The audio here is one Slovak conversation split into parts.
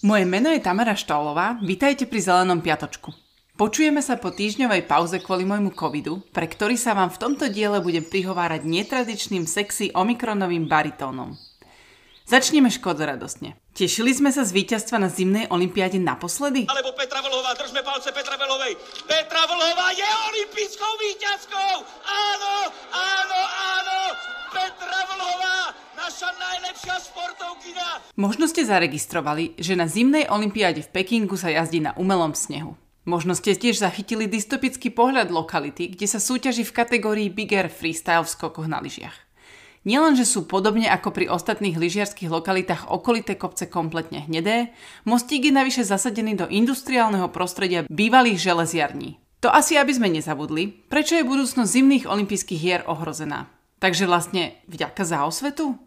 Moje meno je Tamara Štolová, vítajte pri Zelenom piatočku. Počujeme sa po týždňovej pauze kvôli môjmu covidu, pre ktorý sa vám v tomto diele budem prihovárať netradičným sexy omikronovým baritónom. Začneme škodzo radostne. Tešili sme sa z víťazstva na zimnej olympiáde naposledy? Alebo Petra Vlhová, držme palce Petra Vlhovej. Petra Vlhová je olympijskou víťazkou! Áno, áno, áno! Naša najlepšia športovkyňa! Možno ste zaregistrovali, že na zimnej olympiáde v Pekingu sa jazdí na umelom snehu. Možno ste tiež zachytili dystopický pohľad lokality, kde sa súťaží v kategórii Big Air Freestyle v skokoch na lyžiach. Nielenže sú podobne ako pri ostatných lyžiarských lokalitách okolité kopce kompletne hnedé, mostík je navyše zasadený do industriálneho prostredia bývalých železiarní. To asi aby sme nezabudli, prečo je budúcnosť zimných olympijských hier ohrozená. Takže vlastne vďaka za osvetu?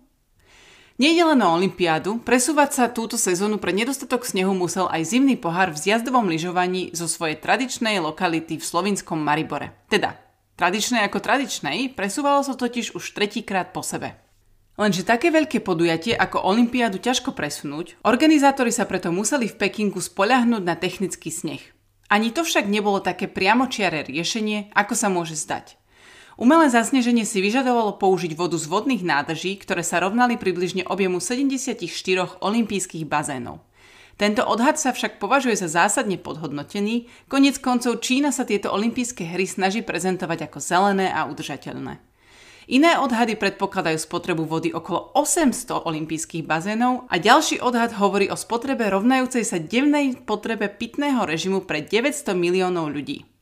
Nejde len o Olympiádu, presúvať sa túto sezónu pre nedostatok snehu musel aj zimný pohár v zjazdovom lyžovaní zo svojej tradičnej lokality v slovinskom Maribore. Teda, tradičnej ako tradičnej, presúvalo sa totiž už tretíkrát po sebe. Lenže také veľké podujatie ako Olympiádu ťažko presunúť, organizátori sa preto museli v Pekingu spoľahnúť na technický sneh. Ani to však nebolo také priamočiare riešenie, ako sa môže zdať. Umelé zasneženie si vyžadovalo použiť vodu z vodných nádrží, ktoré sa rovnali približne objemu 74 olympijských bazénov. Tento odhad sa však považuje za zásadne podhodnotený, konec koncov Čína sa tieto olympijské hry snaží prezentovať ako zelené a udržateľné. Iné odhady predpokladajú spotrebu vody okolo 800 olympijských bazénov a ďalší odhad hovorí o spotrebe rovnajúcej sa dennej potrebe pitného režimu pre 900 miliónov ľudí.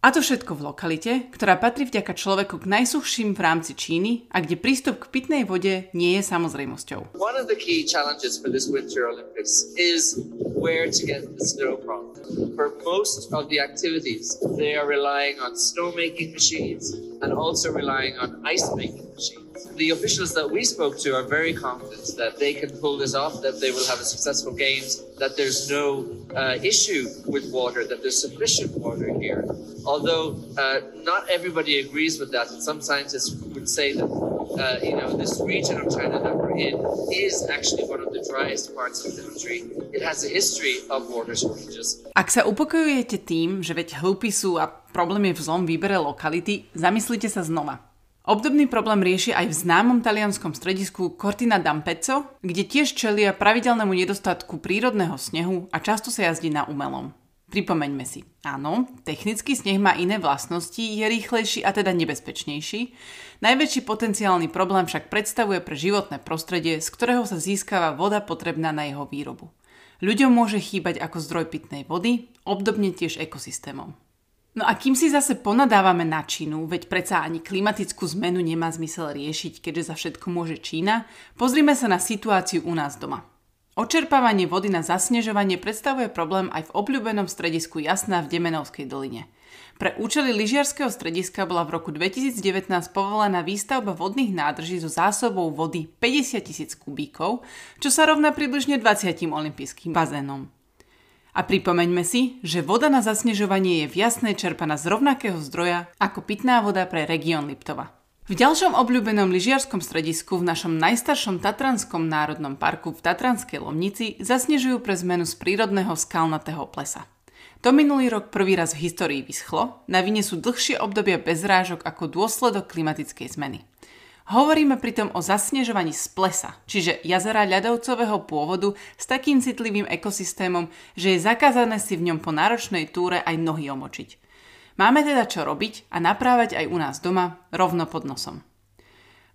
A to všetko v lokalite, ktorá patrí vďaka človeku k najsuchším v rámci Číny a kde prístup k pitnej vode nie je samozrejmosťou. One of the key challenges for this Winter Olympics is where to get the snow from. For most of the activities, they are relying on snowmaking machines and also relying on ice making machines. The officials that we spoke to are very confident that they can pull this off, that they will have a successful games, that there's no uh, issue with water, that there's sufficient water here. Although uh, not everybody agrees with that, and some scientists would say that uh, you know this region of China that we're in is actually one of the driest parts of the country. It has a history of water shortages. Ak sa upokojujete tým, že veď hlupy sú a problém je v zlom výbere lokality, zamyslite sa znova. Obdobný problém rieši aj v známom talianskom stredisku Cortina d'Ampezzo, kde tiež čelia pravidelnému nedostatku prírodného snehu a často sa jazdí na umelom. Pripomeňme si, áno, technický sneh má iné vlastnosti, je rýchlejší a teda nebezpečnejší. Najväčší potenciálny problém však predstavuje pre životné prostredie, z ktorého sa získava voda potrebná na jeho výrobu. Ľuďom môže chýbať ako zdroj pitnej vody, obdobne tiež ekosystémom. No a kým si zase ponadávame na Čínu, veď predsa ani klimatickú zmenu nemá zmysel riešiť, keďže za všetko môže Čína, pozrime sa na situáciu u nás doma. Očerpávanie vody na zasnežovanie predstavuje problém aj v obľúbenom stredisku Jasná v Demenovskej doline. Pre účely lyžiarského strediska bola v roku 2019 povolená výstavba vodných nádrží so zásobou vody 50 tisíc kubíkov, čo sa rovná približne 20 olympijským bazénom. A pripomeňme si, že voda na zasnežovanie je v jasnej čerpaná z rovnakého zdroja ako pitná voda pre región Liptova. V ďalšom obľúbenom lyžiarskom stredisku v našom najstaršom Tatranskom národnom parku v Tatranskej Lomnici zasnežujú pre zmenu z prírodného skalnatého plesa. To minulý rok prvý raz v histórii vyschlo, na vine sú dlhšie obdobia bez rážok ako dôsledok klimatickej zmeny. Hovoríme pritom o zasnežovaní z plesa, čiže jazera ľadovcového pôvodu s takým citlivým ekosystémom, že je zakázané si v ňom po náročnej túre aj nohy omočiť. Máme teda čo robiť a naprávať aj u nás doma, rovno pod nosom.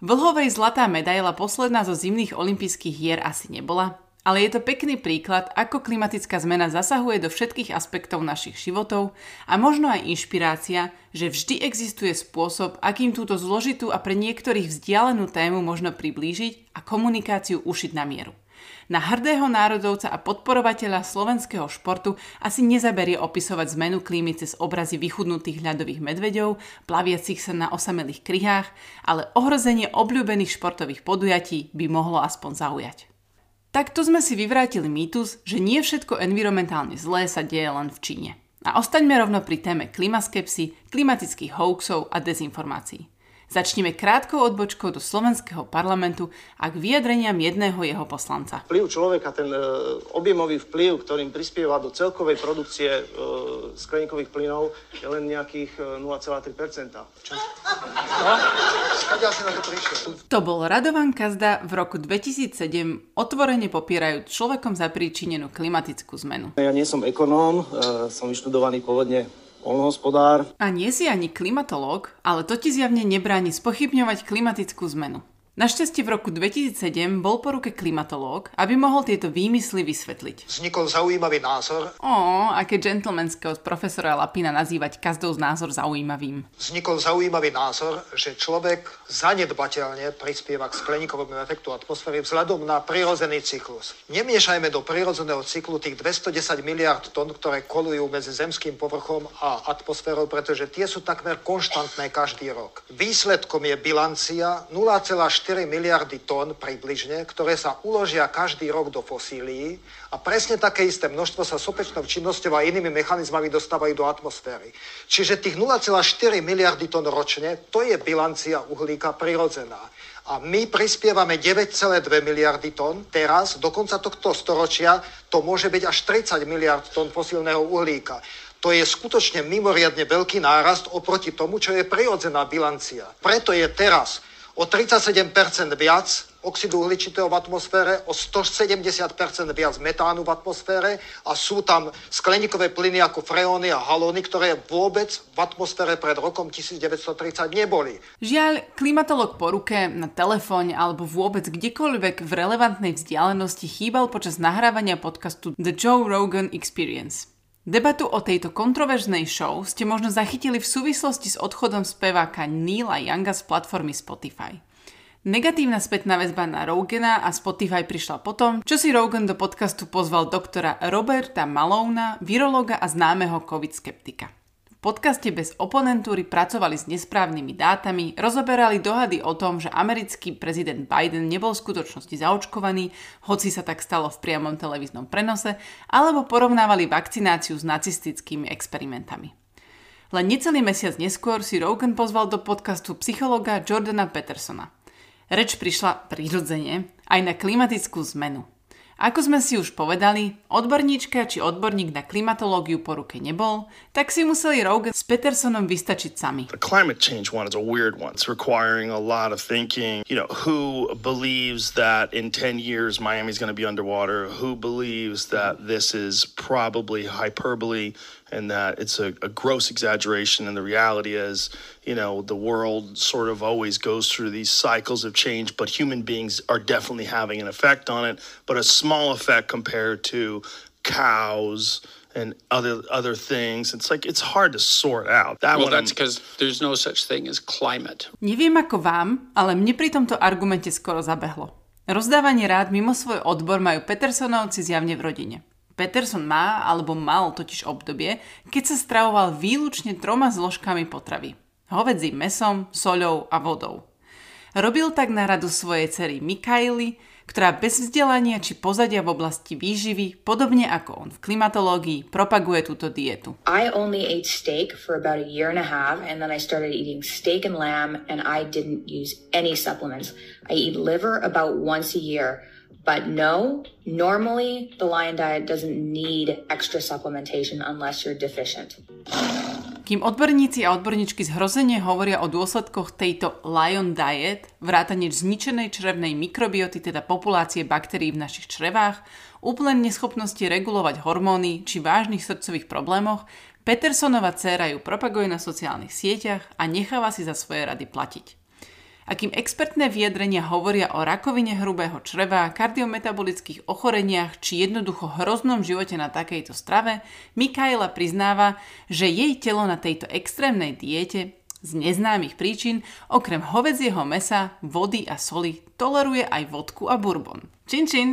Vlhovej zlatá medaila posledná zo zimných olympijských hier asi nebola, ale je to pekný príklad, ako klimatická zmena zasahuje do všetkých aspektov našich životov a možno aj inšpirácia, že vždy existuje spôsob, akým túto zložitú a pre niektorých vzdialenú tému možno priblížiť a komunikáciu ušiť na mieru. Na hrdého národovca a podporovateľa slovenského športu asi nezaberie opisovať zmenu klímy cez obrazy vychudnutých ľadových medveďov, plaviacich sa na osamelých kryhách, ale ohrozenie obľúbených športových podujatí by mohlo aspoň zaujať. Takto sme si vyvrátili mýtus, že nie všetko environmentálne zlé sa deje len v Číne. A ostaňme rovno pri téme klimaskepsy, klimatických hoaxov a dezinformácií. Začneme krátkou odbočkou do slovenského parlamentu a k vyjadreniam jedného jeho poslanca. Vplyv človeka, ten e, objemový vplyv, ktorým prispieva do celkovej produkcie e, skleníkových plynov, je len nejakých e, 0,3 Čo? No, si na to prišiel? To bol Radovan Kazda v roku 2007 otvorene popierajú človekom zapríčinenú klimatickú zmenu. Ja nie som ekonóm, e, som vyštudovaný pôvodne polnohospodár. A nie si ani klimatológ, ale to ti zjavne nebráni spochybňovať klimatickú zmenu. Našťastie v roku 2007 bol po ruke klimatológ, aby mohol tieto výmysly vysvetliť. Vznikol zaujímavý názor. Ó, aké gentlemanské od profesora Lapina nazývať každou z názor zaujímavým. Vznikol zaujímavý názor, že človek zanedbateľne prispieva k skleníkovému efektu atmosféry vzhľadom na prirodzený cyklus. Nemiešajme do prirodzeného cyklu tých 210 miliard tón, ktoré kolujú medzi zemským povrchom a atmosférou, pretože tie sú takmer konštantné každý rok. Výsledkom je bilancia 0,4 4 miliardy tón približne, ktoré sa uložia každý rok do fosílií a presne také isté množstvo sa sopečnou činnosťou a inými mechanizmami dostávajú do atmosféry. Čiže tých 0,4 miliardy tón ročne, to je bilancia uhlíka prirodzená. A my prispievame 9,2 miliardy tón. Teraz, do konca tohto storočia, to môže byť až 30 miliard tón fosílneho uhlíka. To je skutočne mimoriadne veľký nárast oproti tomu, čo je prirodzená bilancia. Preto je teraz o 37% viac oxidu uhličitého v atmosfére, o 170% viac metánu v atmosfére a sú tam skleníkové plyny ako freóny a halóny, ktoré vôbec v atmosfére pred rokom 1930 neboli. Žiaľ, klimatolog po ruke, na telefóne alebo vôbec kdekoľvek v relevantnej vzdialenosti chýbal počas nahrávania podcastu The Joe Rogan Experience. Debatu o tejto kontroverznej show ste možno zachytili v súvislosti s odchodom speváka Neila Younga z platformy Spotify. Negatívna spätná väzba na Rogana a Spotify prišla potom, čo si Rogan do podcastu pozval doktora Roberta Malona, virológa a známeho covid skeptika podcaste bez oponentúry pracovali s nesprávnymi dátami, rozoberali dohady o tom, že americký prezident Biden nebol v skutočnosti zaočkovaný, hoci sa tak stalo v priamom televíznom prenose, alebo porovnávali vakcináciu s nacistickými experimentami. Len necelý mesiac neskôr si Rogan pozval do podcastu psychologa Jordana Petersona. Reč prišla prirodzene aj na klimatickú zmenu – ako sme si už povedali, odborníčka či odborník na klimatológiu po ruke nebol, tak si museli Rogan s Petersonom vystačiť sami. The climate change one is a weird one. It's requiring a lot of thinking. You know, who believes that in 10 years Miami's going to be underwater? Who believes that this is probably hyperbole? And that it's a, a, gross exaggeration. And the reality is, you know, the world sort of always goes through these cycles of change, but human beings are definitely having an effect on it, but a small effect compared to cows and other other things. It's like it's hard to sort out. That well, that's because there's no such thing as climate. Neviem ako vám, ale mne pri tomto argumente skoro zabehlo. Rozdávanie rád mimo svoj odbor majú Petersonovci zjavne v rodine. Peterson má alebo mal totiž obdobie, keď sa stravoval výlučne troma zložkami potravy. Hovedzím mesom, soľou a vodou. Robil tak na radu svojej cery Mikaily, ktorá bez vzdelania či pozadia v oblasti výživy, podobne ako on v klimatológii, propaguje túto dietu. I only ate steak for about a year and a half and then I started eating steak and lamb and I didn't use any supplements. I eat liver about once a year. But no, normally the lion diet doesn't need extra supplementation unless you're deficient. Kým odborníci a odborníčky zhrozenie hovoria o dôsledkoch tejto lion diet, vrátane zničenej črevnej mikrobioty, teda populácie baktérií v našich črevách, úplne neschopnosti regulovať hormóny či vážnych srdcových problémoch, Petersonova dcéra ju propaguje na sociálnych sieťach a necháva si za svoje rady platiť. A expertné vyjadrenia hovoria o rakovine hrubého čreva, kardiometabolických ochoreniach či jednoducho hroznom živote na takejto strave, Mikaela priznáva, že jej telo na tejto extrémnej diete z neznámych príčin okrem hovedzieho mesa, vody a soli toleruje aj vodku a bourbon. Čin čin!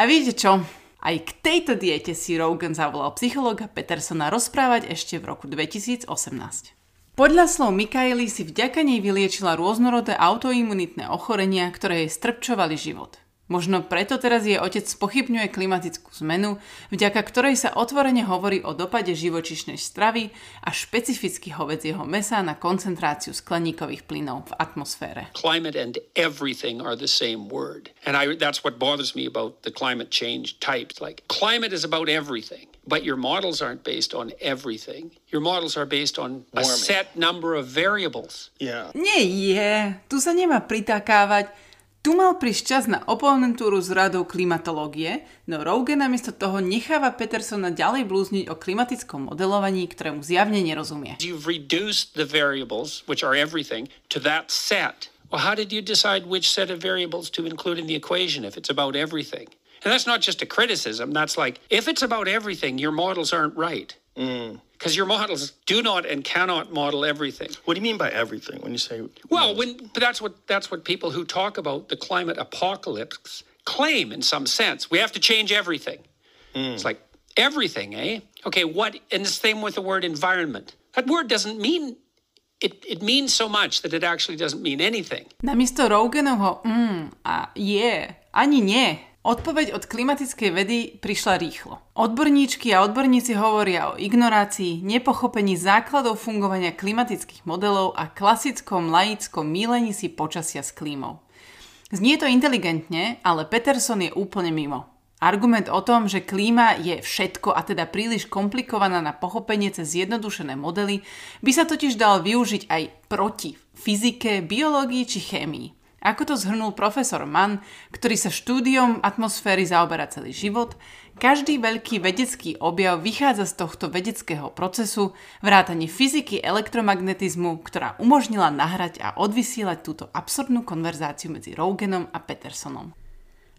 A viete čo? Aj k tejto diete si Rogan zavolal psychologa Petersona rozprávať ešte v roku 2018. Podľa slov Mikaely si vďaka nej vyliečila rôznorodé autoimunitné ochorenia, ktoré jej strpčovali život. Možno preto teraz jej otec spochybňuje klimatickú zmenu, vďaka ktorej sa otvorene hovorí o dopade živočišnej stravy a špecificky hovedzieho mesa na koncentráciu skleníkových plynov v atmosfére. Climate and everything are the same word. And I, that's what bothers me about the climate change types. Like, climate is about everything, but your models aren't based on everything. Your models are based on a set number of variables. Yeah. Nie je, tu sa nemá pritakávať. Tu mal prísť čas na oponentúru s radou klimatológie, no Rogan namiesto toho necháva Petersona ďalej blúzniť o klimatickom modelovaní, ktorému zjavne nerozumie. You've reduced the variables, which are everything, to that set. Well, how did you decide which set of variables to include in the equation if it's about everything? And that's not just a criticism. That's like, if it's about everything, your models aren't right. Because your models do not and cannot model everything. What do you mean by everything when you say? Well, when but that's what that's what people who talk about the climate apocalypse claim in some sense. We have to change everything. It's like everything, eh? Okay, what and the same with the word environment. That word doesn't mean it, it means so much that it actually doesn't mean anything. Namiesto Roganovho mm a je, yeah, ani nie. Odpoveď od klimatickej vedy prišla rýchlo. Odborníčky a odborníci hovoria o ignorácii, nepochopení základov fungovania klimatických modelov a klasickom laickom mílení si počasia s klímou. Znie to inteligentne, ale Peterson je úplne mimo. Argument o tom, že klíma je všetko a teda príliš komplikovaná na pochopenie cez zjednodušené modely, by sa totiž dal využiť aj proti fyzike, biológii či chémii. Ako to zhrnul profesor Mann, ktorý sa štúdiom atmosféry zaoberá celý život, každý veľký vedecký objav vychádza z tohto vedeckého procesu, vrátane fyziky elektromagnetizmu, ktorá umožnila nahrať a odvysielať túto absurdnú konverzáciu medzi Roganom a Petersonom.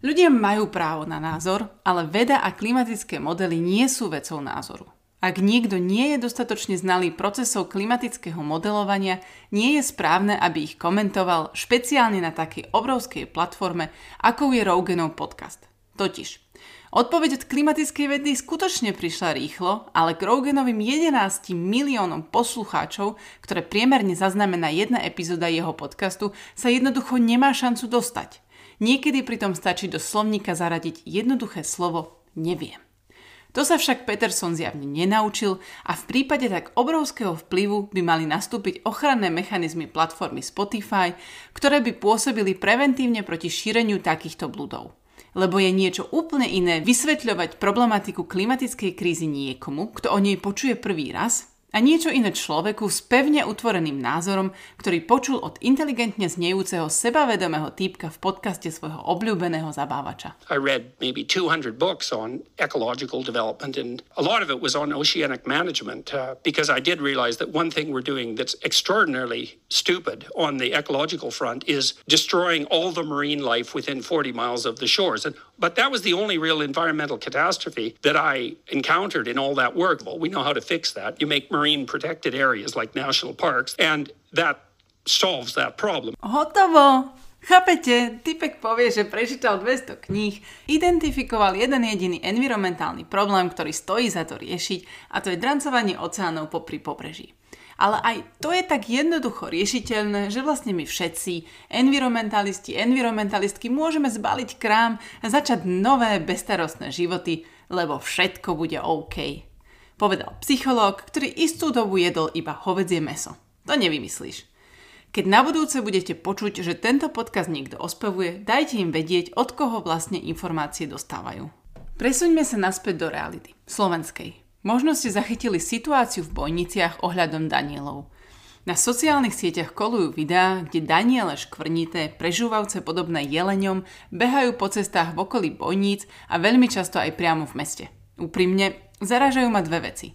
Ľudia majú právo na názor, ale veda a klimatické modely nie sú vecou názoru. Ak niekto nie je dostatočne znalý procesov klimatického modelovania, nie je správne, aby ich komentoval špeciálne na takej obrovskej platforme, ako je Roganov podcast. Totiž, odpoveď od klimatickej vedy skutočne prišla rýchlo, ale k Roganovým 11 miliónom poslucháčov, ktoré priemerne zaznamená jedna epizóda jeho podcastu, sa jednoducho nemá šancu dostať. Niekedy pritom stačí do slovníka zaradiť jednoduché slovo neviem. To sa však Peterson zjavne nenaučil a v prípade tak obrovského vplyvu by mali nastúpiť ochranné mechanizmy platformy Spotify, ktoré by pôsobili preventívne proti šíreniu takýchto bludov. Lebo je niečo úplne iné vysvetľovať problematiku klimatickej krízy niekomu, kto o nej počuje prvý raz, a niečo iné človeku s pevne utvoreným názorom, ktorý počul od inteligentne znejúceho sebavedomého týpka v podcaste svojho obľúbeného zabávača. I read maybe 200 books on ecological development, and a lot of it was on oceanic management uh, because I did realize that one thing we're doing that's extraordinarily stupid on the ecological front is destroying all the marine life within 40 miles of the shores. And, but that was the only real environmental catastrophe that I encountered in all that work. Well, we know how to fix that. You make protected areas like national parks, and that solves that problem. Hotovo! Chápete? Typek povie, že prečítal 200 kníh, identifikoval jeden jediný environmentálny problém, ktorý stojí za to riešiť a to je drancovanie oceánov popri pobreží. Ale aj to je tak jednoducho riešiteľné, že vlastne my všetci, environmentalisti, environmentalistky, môžeme zbaliť krám a začať nové bestarostné životy, lebo všetko bude OK. Povedal psychológ, ktorý istú dobu jedol iba hovedzie meso. To nevymyslíš. Keď na budúce budete počuť, že tento podcast niekto ospevuje, dajte im vedieť, od koho vlastne informácie dostávajú. Presuňme sa naspäť do reality, slovenskej. Možno ste zachytili situáciu v bojniciach ohľadom Danielov. Na sociálnych sieťach kolujú videá, kde Daniele škvrnité, prežúvavce podobné jeleňom, behajú po cestách v okolí bojníc a veľmi často aj priamo v meste. Úprimne, zaražajú ma dve veci.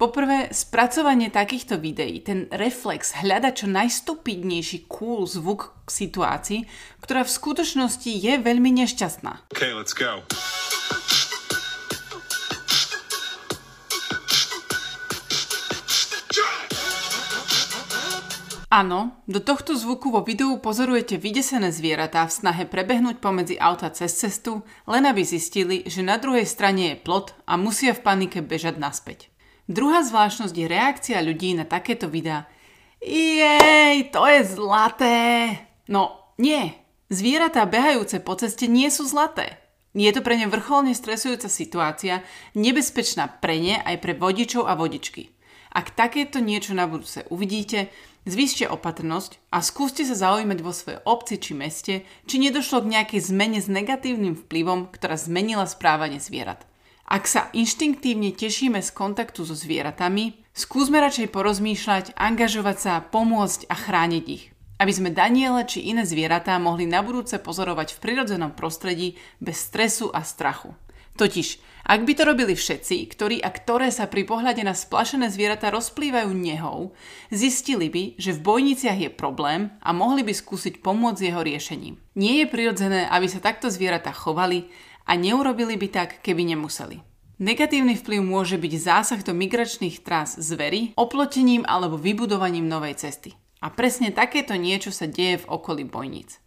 Poprvé, spracovanie takýchto videí, ten reflex hľada čo najstupidnejší cool zvuk k situácii, ktorá v skutočnosti je veľmi nešťastná. Okay, let's go. Áno, do tohto zvuku vo videu pozorujete vydesené zvieratá v snahe prebehnúť pomedzi auta cez cestu, len aby zistili, že na druhej strane je plot a musia v panike bežať naspäť. Druhá zvláštnosť je reakcia ľudí na takéto videá. Jej, to je zlaté! No, nie. Zvieratá behajúce po ceste nie sú zlaté. Je to pre ne vrcholne stresujúca situácia, nebezpečná pre ne aj pre vodičov a vodičky. Ak takéto niečo na budúce uvidíte, zvýšte opatrnosť a skúste sa zaujímať vo svojej obci či meste, či nedošlo k nejakej zmene s negatívnym vplyvom, ktorá zmenila správanie zvierat. Ak sa inštinktívne tešíme z kontaktu so zvieratami, skúsme radšej porozmýšľať, angažovať sa, pomôcť a chrániť ich aby sme Daniele či iné zvieratá mohli na budúce pozorovať v prirodzenom prostredí bez stresu a strachu. Totiž, ak by to robili všetci, ktorí a ktoré sa pri pohľade na splašené zvieratá rozplývajú nehou, zistili by, že v bojniciach je problém a mohli by skúsiť pomôcť jeho riešením. Nie je prirodzené, aby sa takto zvieratá chovali a neurobili by tak, keby nemuseli. Negatívny vplyv môže byť zásah do migračných trás zvery, oplotením alebo vybudovaním novej cesty. A presne takéto niečo sa deje v okolí bojníc.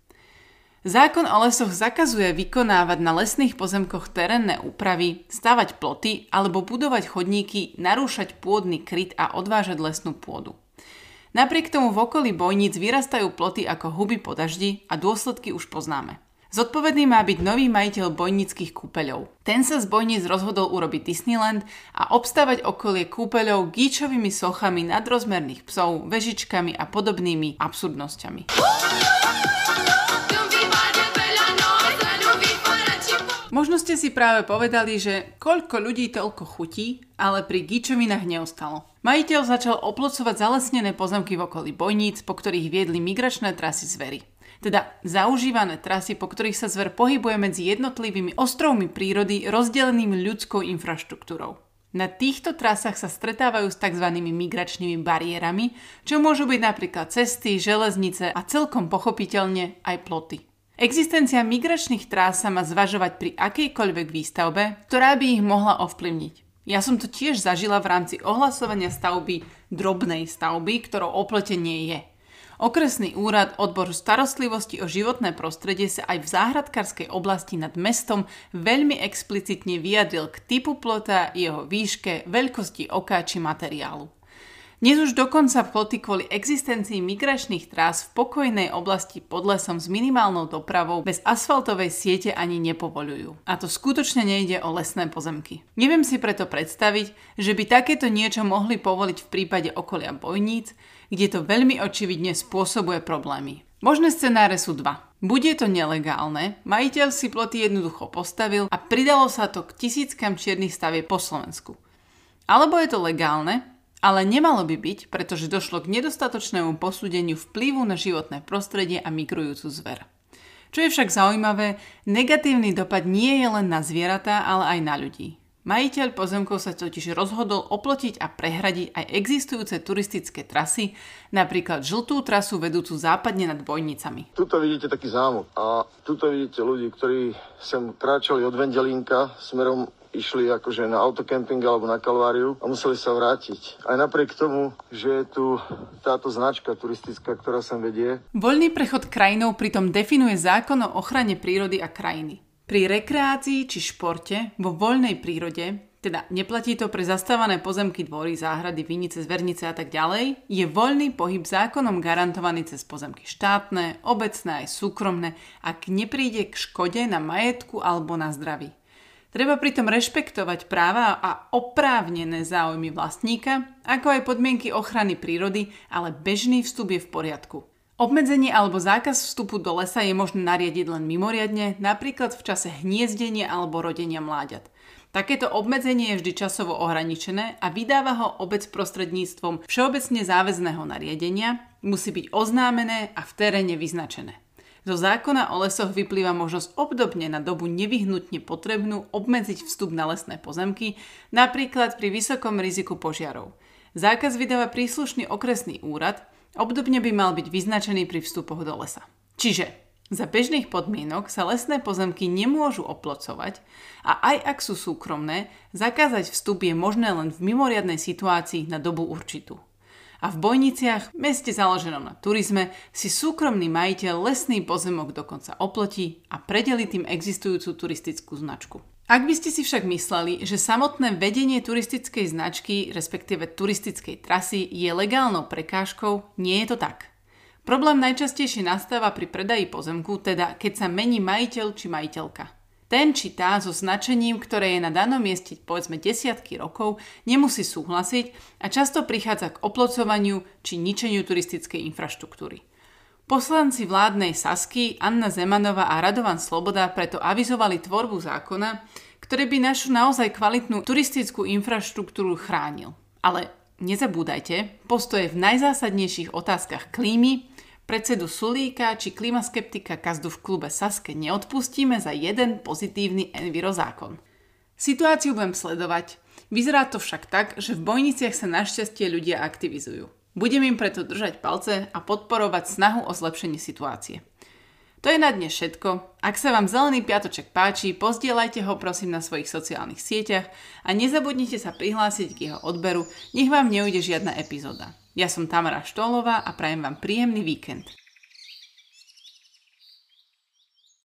Zákon o lesoch zakazuje vykonávať na lesných pozemkoch terénne úpravy, stavať ploty alebo budovať chodníky, narúšať pôdny kryt a odvážať lesnú pôdu. Napriek tomu v okolí bojníc vyrastajú ploty ako huby po daždi a dôsledky už poznáme. Zodpovedný má byť nový majiteľ bojnických kúpeľov. Ten sa z bojníc rozhodol urobiť Disneyland a obstávať okolie kúpeľov gíčovými sochami nadrozmerných psov, vežičkami a podobnými absurdnosťami. Možno ste si práve povedali, že koľko ľudí toľko chutí, ale pri gíčovinách neostalo. Majiteľ začal oplocovať zalesnené pozemky v okolí bojníc, po ktorých viedli migračné trasy zvery teda zaužívané trasy, po ktorých sa zver pohybuje medzi jednotlivými ostrovmi prírody rozdelenými ľudskou infraštruktúrou. Na týchto trasách sa stretávajú s tzv. migračnými bariérami, čo môžu byť napríklad cesty, železnice a celkom pochopiteľne aj ploty. Existencia migračných trás sa má zvažovať pri akejkoľvek výstavbe, ktorá by ich mohla ovplyvniť. Ja som to tiež zažila v rámci ohlasovania stavby drobnej stavby, ktorou opletenie je – Okresný úrad odbor starostlivosti o životné prostredie sa aj v záhradkárskej oblasti nad mestom veľmi explicitne vyjadril k typu plota, jeho výške, veľkosti oka či materiálu. Dnes už dokonca ploty kvôli existencii migračných trás v pokojnej oblasti pod lesom s minimálnou dopravou bez asfaltovej siete ani nepovolujú. A to skutočne nejde o lesné pozemky. Neviem si preto predstaviť, že by takéto niečo mohli povoliť v prípade okolia bojníc, kde to veľmi očividne spôsobuje problémy. Možné scenáre sú dva. Buď je to nelegálne, majiteľ si ploty jednoducho postavil a pridalo sa to k tisíckam čiernych stavie po Slovensku. Alebo je to legálne, ale nemalo by byť, pretože došlo k nedostatočnému posúdeniu vplyvu na životné prostredie a migrujúcu zver. Čo je však zaujímavé, negatívny dopad nie je len na zvieratá, ale aj na ľudí. Majiteľ pozemkov sa totiž rozhodol oplotiť a prehradiť aj existujúce turistické trasy, napríklad žltú trasu vedúcu západne nad Bojnicami. Tuto vidíte taký zámok a tuto vidíte ľudí, ktorí sem kráčali od Vendelínka smerom išli akože na autokemping alebo na Kalváriu a museli sa vrátiť. Aj napriek tomu, že je tu táto značka turistická, ktorá sem vedie. Voľný prechod krajinou pritom definuje zákon o ochrane prírody a krajiny. Pri rekreácii či športe vo voľnej prírode, teda neplatí to pre zastávané pozemky dvory, záhrady, vinice, zvernice a tak ďalej, je voľný pohyb zákonom garantovaný cez pozemky štátne, obecné aj súkromné, ak nepríde k škode na majetku alebo na zdraví. Treba pritom rešpektovať práva a oprávnené záujmy vlastníka, ako aj podmienky ochrany prírody, ale bežný vstup je v poriadku. Obmedzenie alebo zákaz vstupu do lesa je možné nariadiť len mimoriadne, napríklad v čase hniezdenia alebo rodenia mláďat. Takéto obmedzenie je vždy časovo ohraničené a vydáva ho obec prostredníctvom všeobecne záväzného nariadenia, musí byť oznámené a v teréne vyznačené. Zo zákona o lesoch vyplýva možnosť obdobne na dobu nevyhnutne potrebnú obmedziť vstup na lesné pozemky, napríklad pri vysokom riziku požiarov. Zákaz vydáva príslušný okresný úrad, Obdobne by mal byť vyznačený pri vstupoch do lesa. Čiže za bežných podmienok sa lesné pozemky nemôžu oplocovať a aj ak sú súkromné, zakázať vstup je možné len v mimoriadnej situácii na dobu určitú. A v Bojniciach, meste založenom na turizme, si súkromný majiteľ lesný pozemok dokonca oplotí a predeli tým existujúcu turistickú značku. Ak by ste si však mysleli, že samotné vedenie turistickej značky, respektíve turistickej trasy, je legálnou prekážkou, nie je to tak. Problém najčastejšie nastáva pri predaji pozemku, teda keď sa mení majiteľ či majiteľka. Ten či tá so značením, ktoré je na danom mieste povedzme desiatky rokov, nemusí súhlasiť a často prichádza k oplocovaniu či ničeniu turistickej infraštruktúry. Poslanci vládnej Sasky, Anna Zemanova a Radovan Sloboda preto avizovali tvorbu zákona, ktorý by našu naozaj kvalitnú turistickú infraštruktúru chránil. Ale nezabúdajte, postoje v najzásadnejších otázkach klímy, predsedu Sulíka či klimaskeptika Kazdu v klube Saske neodpustíme za jeden pozitívny enviro zákon. Situáciu budem sledovať. Vyzerá to však tak, že v bojniciach sa našťastie ľudia aktivizujú. Budem im preto držať palce a podporovať snahu o zlepšenie situácie. To je na dnes všetko. Ak sa vám Zelený piatoček páči, pozdielajte ho prosím na svojich sociálnych sieťach a nezabudnite sa prihlásiť k jeho odberu, nech vám neujde žiadna epizóda. Ja som Tamara Štolová a prajem vám príjemný víkend.